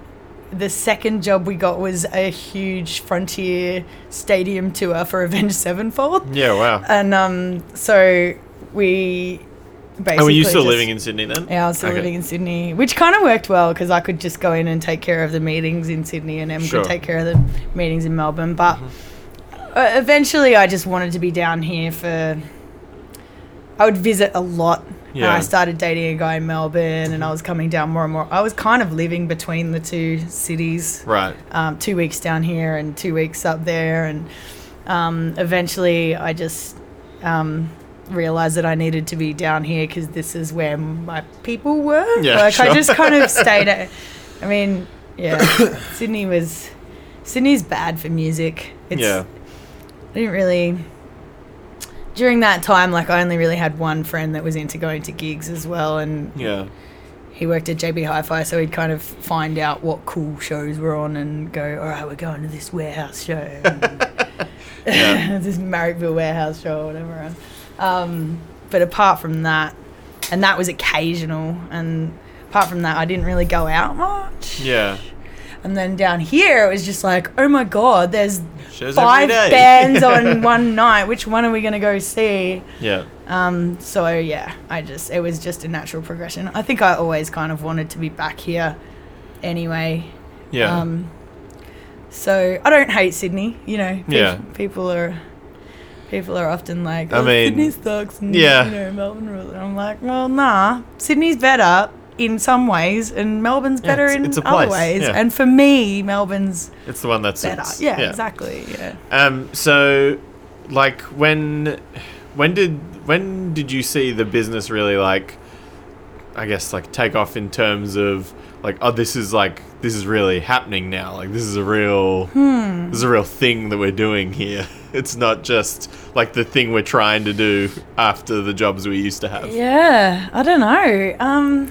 the second job we got was a huge Frontier Stadium tour for <laughs> Avenged Sevenfold. Yeah, wow. And um, so we basically. And were you still just- living in Sydney then? Yeah, I was still Okay. living in Sydney, which kind of worked well because I could just go in and take care of the meetings in Sydney, and Em Sure. could take care of the meetings in Melbourne. But uh, eventually, I just wanted to be down here for. I would visit a lot. Yeah. I started dating a guy in Melbourne, and I was coming down more and more. I was kind of living between the two cities Right. um, two weeks down here and two weeks up there, and um, eventually I just um, realized that I needed to be down here because this is where my people were. Yeah, like I just kind of <laughs> stayed. At, I mean, yeah, Sydney was Sydney's bad for music. It's, yeah. I didn't really. During that time, like I only really had one friend that was into going to gigs as well, and Yeah. he worked at JB Hi-Fi, so he'd kind of find out what cool shows were on and go, all right, we're going to this warehouse show, <laughs> <laughs> this Marrickville warehouse show or whatever. Um, but apart from that, and that was occasional, and apart from that, I didn't really go out much. Yeah. And then down here, it was just like, oh my god, there's Shows five every day. bands on <laughs> one night. Which one are we gonna go see? Yeah. Um, so yeah, I just it was just a natural progression. I think I always kind of wanted to be back here, anyway. Yeah. Um, so I don't hate Sydney. You know, peop- Yeah. people are people are often like, I oh, mean, Sydney sucks. And, yeah. you know, Melbourne rules. And I'm like, well, nah, Sydney's better in some ways, and Melbourne's Yeah, better it's- in it's other ways. yeah. And for me, Melbourne's it's the one that's better. Yeah, exactly. Yeah. Um. So, like, when, when did when did you see the business really like, I guess like take off in terms of like, oh, this is like this is really happening now. Like, this is a real Hmm. this is a real thing that we're doing here. <laughs> It's not just like the thing we're trying to do after the jobs we used to have. Yeah, I don't know. Um,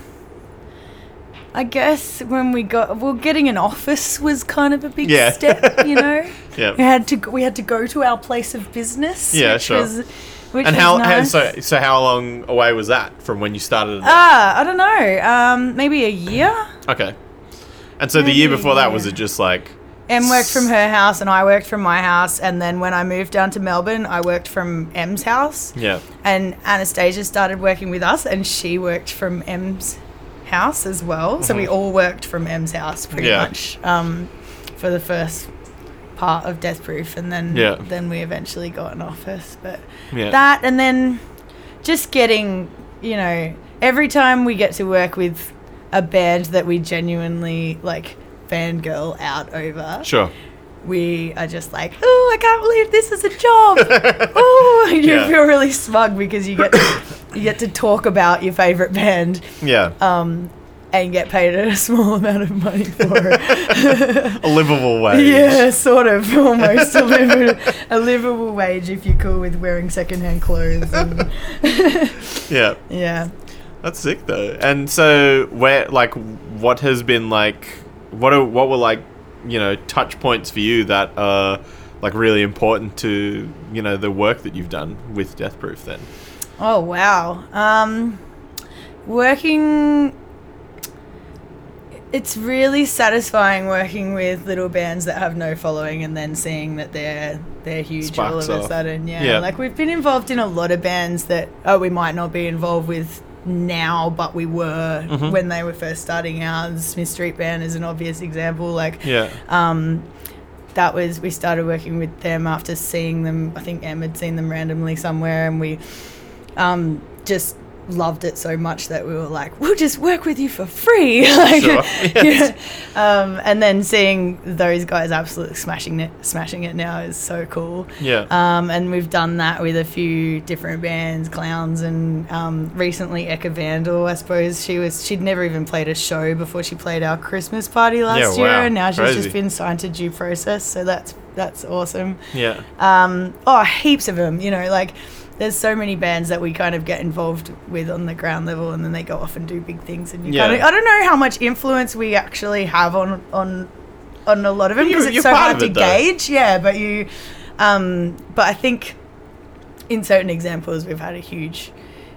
I guess when we got well, getting an office was kind of a big Yeah. step. You know, <laughs> Yeah. we had to we had to go to our place of business. Yeah, which sure. Was, which And was how, how nice. so so how long away was that from when you started? Ah, I don't know. Um, maybe a year. okay. And so the year maybe, before that was yeah. it just like Em worked from her house, and I worked from my house. And then when I moved down to Melbourne, I worked from Em's house. yeah And Anastasia started working with us, and she worked from Em's house as well. So we all worked from Em's house pretty Mm-hmm. Yeah. much um, for the first part of Death Proof, and then Yeah. then we eventually got an office. But yeah that, and then just getting, you know, every time we get to work with a band that we genuinely like fangirl out over sure we are just like, oh, I can't believe this is a job. <laughs> oh, <laughs> you Yeah. feel really smug because you get to, you get to talk about your favorite band yeah um, and get paid a <laughs> small amount of money for it. a livable wage yeah, sort of, almost a livable, a livable wage if you're cool with wearing secondhand clothes. And, yeah yeah. that's sick though and so where like what has been like what are what were like you know touch points for you that are like really important to you know the work that you've done with Death Proof then Oh wow. Um, working. It's really satisfying working with little bands that have no following and then seeing that they're they're huge all Sparks of a off. sudden. Yeah. Yeah. Like we've been involved in a lot of bands that oh we might not be involved with now, but we were Mm-hmm. when they were first starting out. The Smith Street Band is an obvious example. Like yeah um, that was we started working with them after seeing them. I think Em had seen them randomly somewhere, and we um, just loved it so much that we were like, "We'll just work with you for free." <laughs> like, Sure, <laughs> yes. yeah. Um, and then seeing those guys absolutely smashing it, smashing it now is so cool. yeah Um, and we've done that with a few different bands, clowns, and um, recently Ecca Vandal. I suppose she was she'd never even played a show before she played our Christmas party last Yeah, year, wow, and now she's crazy. just been signed to Dew Process. So that's that's awesome. yeah Um, oh, heaps of them. You know, like there's so many bands that we kind of get involved with on the ground level, and then they go off and do big things. And you Yeah. kind of I don't know how much influence we actually have on on on a lot of them because it's so hard of to though. gauge. Yeah, but you, um, but I think in certain examples we've had a huge,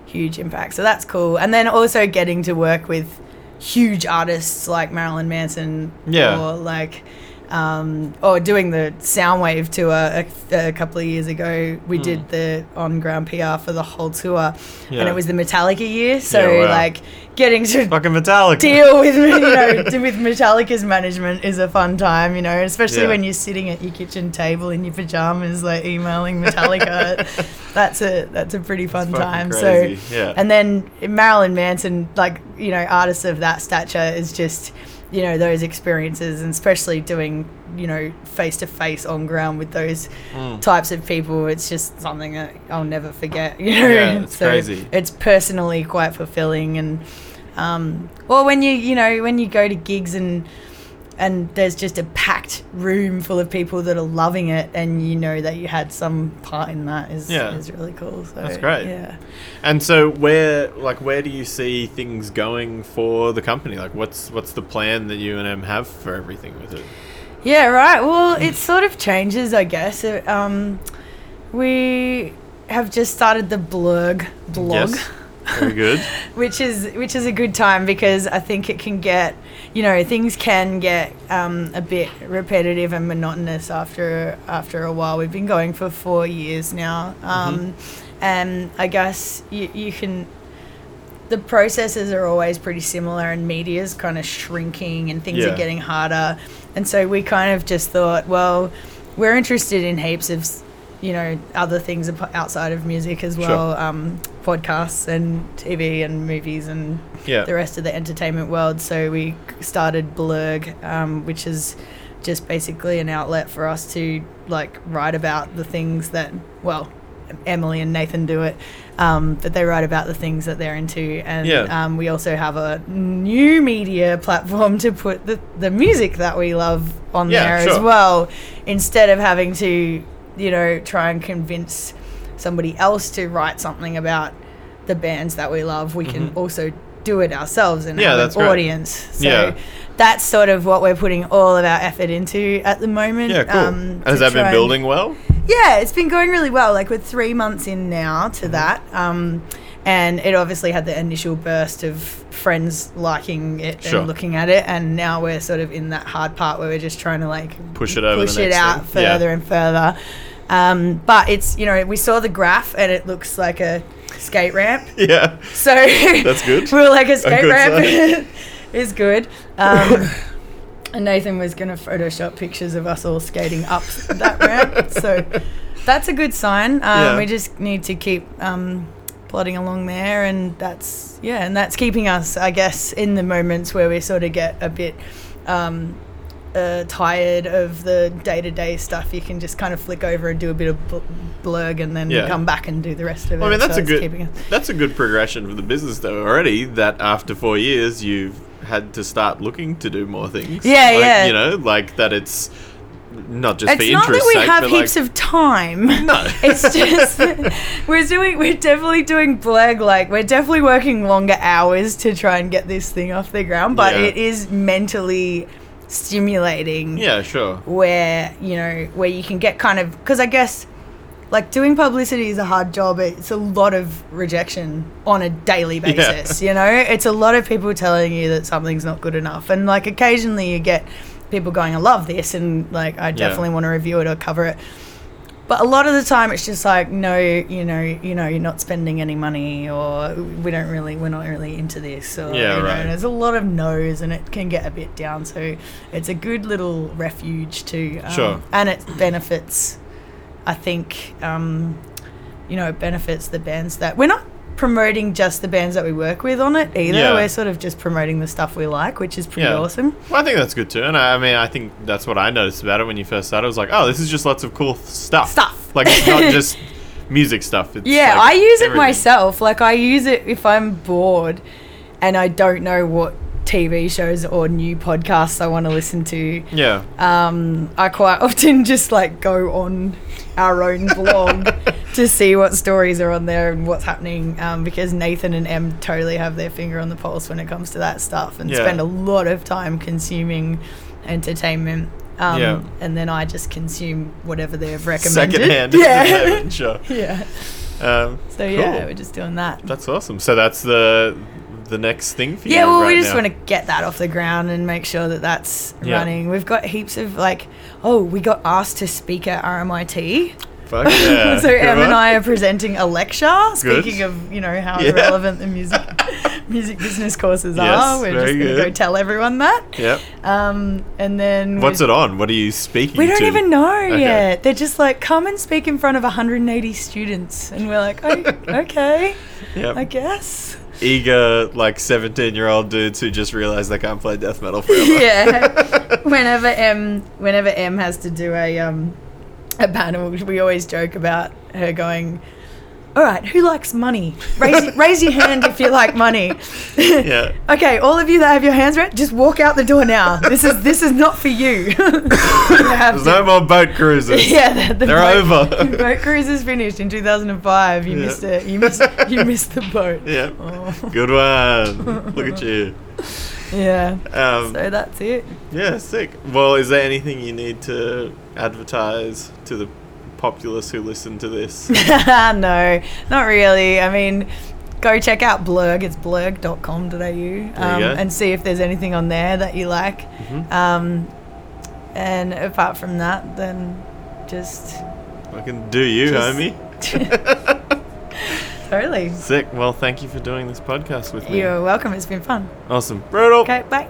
huge impact. So that's cool. And then also getting to work with huge artists like Marilyn Manson, Yeah. or like. Um, or doing the Soundwave tour a, a couple of years ago, we did the on ground PR for the whole tour, and Hmm. It was the Metallica year. So Yeah, wow. like getting to fucking Metallica deal with you know <laughs> with Metallica's management is a fun time, you know, especially Yeah. when you're sitting at your kitchen table in your pajamas, like emailing Metallica. <laughs> that's a that's a pretty fun time. crazy, So yeah. and then Marilyn Manson, like you know, artists of that stature is just you know those experiences, and especially doing you know face to face on ground with those Mm. types of people. It's just something that I'll never forget. <laughs> You know, Yeah, it's crazy. It's personally quite fulfilling, and um, well, when you you know when you go to gigs and and there's just a packed room full of people that are loving it, and you know that you had some part in that is Yeah. is really cool. So That's great. Yeah. And so where like where do you see things going for the company? Like what's what's the plan that you and Em have for everything with it? Yeah, right. Well, it sort of changes, I guess. It, um, we have just started the blog blog. Yes. Very good. <laughs> which is which is a good time because I think it can get you know things can get um, a bit repetitive and monotonous after after a while. We've been going for four years now, um, and I guess you, you can. The processes are always pretty similar, and media is kind of shrinking, and things Yeah. are getting harder. And so we kind of just thought, well, we're interested in heaps of, you know, other things outside of music as Sure. well, um, podcasts and TV and movies and Yeah. the rest of the entertainment world. So we started Blurg, um, which is just basically an outlet for us to like write about the things that, well, Emily and Nathan do it, um, but they write about the things that they're into. And Yeah. um, we also have a new media platform to put the, the music that we love on Yeah, there as well, instead of having to, you know, try and convince somebody else to write something about the bands that we love. We can also do it ourselves and Mm-hmm. Yeah, have an great. audience. So Yeah. that's sort of what we're putting all of our effort into at the moment. Yeah, cool. um, has that been building well? yeah, it's been going really well. Like we're three months in now Mm-hmm. to that. Um, and it obviously had the initial burst of friends liking it Sure. and looking at it, and now we're sort of in that hard part where we're just trying to like Push it over push it out thing. Yeah. further and further. Um, but it's you know we saw the graph and it looks like a skate ramp, <laughs> Yeah. so That's good. <laughs> we were like a skate good ramp <laughs> is good. Um, and Nathan was going to Photoshop pictures of us all skating up that ramp. So that's a good sign. Um, Yeah. We just need to keep um, plodding along there. And that's, yeah, and that's keeping us, I guess, in the moments where we sort of get a bit. Um, uh, tired of the day to day stuff, you can just kind of flick over and do a bit of bl- blurg and then Yeah. come back and do the rest of it. I mean, that's So a good that's a good progression for the business though already. That after four years, you've had to start looking to do more things. Yeah, Like, yeah. You know, like that. It's not just It's for not that we sake, have heaps like, of time. <laughs> No. <laughs> it's just <laughs> we're doing. We're definitely doing blag. Like we're definitely working longer hours to try and get this thing off the ground. But Yeah. it is mentally stimulating. yeah, sure. Where you know where you can get kind of because I guess like doing publicity is a hard job. It's a lot of rejection on a daily Yeah. basis. You know, it's a lot of people telling you that something's not good enough, and like occasionally you get people going, "I love this," and like I definitely want to review it or cover it. But a lot of the time, it's just like, no, you know, you know, you're not spending any money, or we don't really, we're not really into this, or Yeah, you know, right. there's a lot of no's, and it can get a bit down. So it's a good little refuge to, um, Sure. and it benefits. I think, um, you know, it benefits the bands that we're not promoting just the bands that we work with on it either. Yeah. We're sort of just promoting the stuff we like, which is pretty Yeah. awesome. Well, I think that's good too, and I, I mean, I think that's what I noticed about it when you first started. I was like, oh, this is just lots of cool stuff. Stuff. <laughs> Like it's not <laughs> just music stuff. It's Yeah, like I use it myself. Like I use it if I'm bored and I don't know what TV shows or new podcasts I want to listen to. Yeah. Um, I quite <laughs> often just like go on our own blog <laughs> to see what stories are on there and what's happening um, because Nathan and Em totally have their finger on the pulse when it comes to that stuff and Yeah. spend a lot of time consuming entertainment. Um, Yeah. And then I just consume whatever they've recommended. Secondhand. <laughs> Yeah. sure. yeah. Um, So yeah, cool. we're just doing that. That's awesome. So that's the the next thing for you. Yeah, well, right we just now. want to get that off the ground and make sure that that's Yeah. running. We've got heaps of like, oh, we got asked to speak at RMIT. Fuck yeah. <laughs> so Good Em and I are presenting a lecture. Good. Speaking of, you know, how Yeah. relevant the music <laughs> music business courses Yes, are, we're just going to good. go tell everyone that. Yep. Um, and then What's it on? What are you speaking We don't to? even know Okay. yet. They're just like, come and speak in front of 180 students, and we're like, oh, <laughs> okay, Yep. I guess. Eager, like 17 year old dudes who just realize they can't play death metal forever. <laughs> yeah. <laughs> whenever Em whenever Em has to do a um a panel, we always joke about her going. All right, who likes money? Raise <laughs> raise your hand if you like money. Yeah. <laughs> Okay, all of you that have your hands raised, just walk out the door now. This is this is not for you. <laughs> You There's to- no more boat cruises. yeah, the, the They're boat, over. boat cruise is finished in 2005. You Yeah. missed it. You missed you missed the boat. Yeah. Oh. Good one. Look at you. Yeah. Um, So that's it. yeah, sick. Well, is there anything you need to advertise to the populace who listen to this? <laughs> no, not really. I mean, go check out Blurg. It's blurg.com.au um, and see if there's anything on there that you like. Mm-hmm. Um, and apart from that, then just I can do you, Just- homie. <laughs> <laughs> totally. Sick. Well, thank you for doing this podcast with me. You're welcome. It's been fun. Awesome. Brutal. Okay, bye.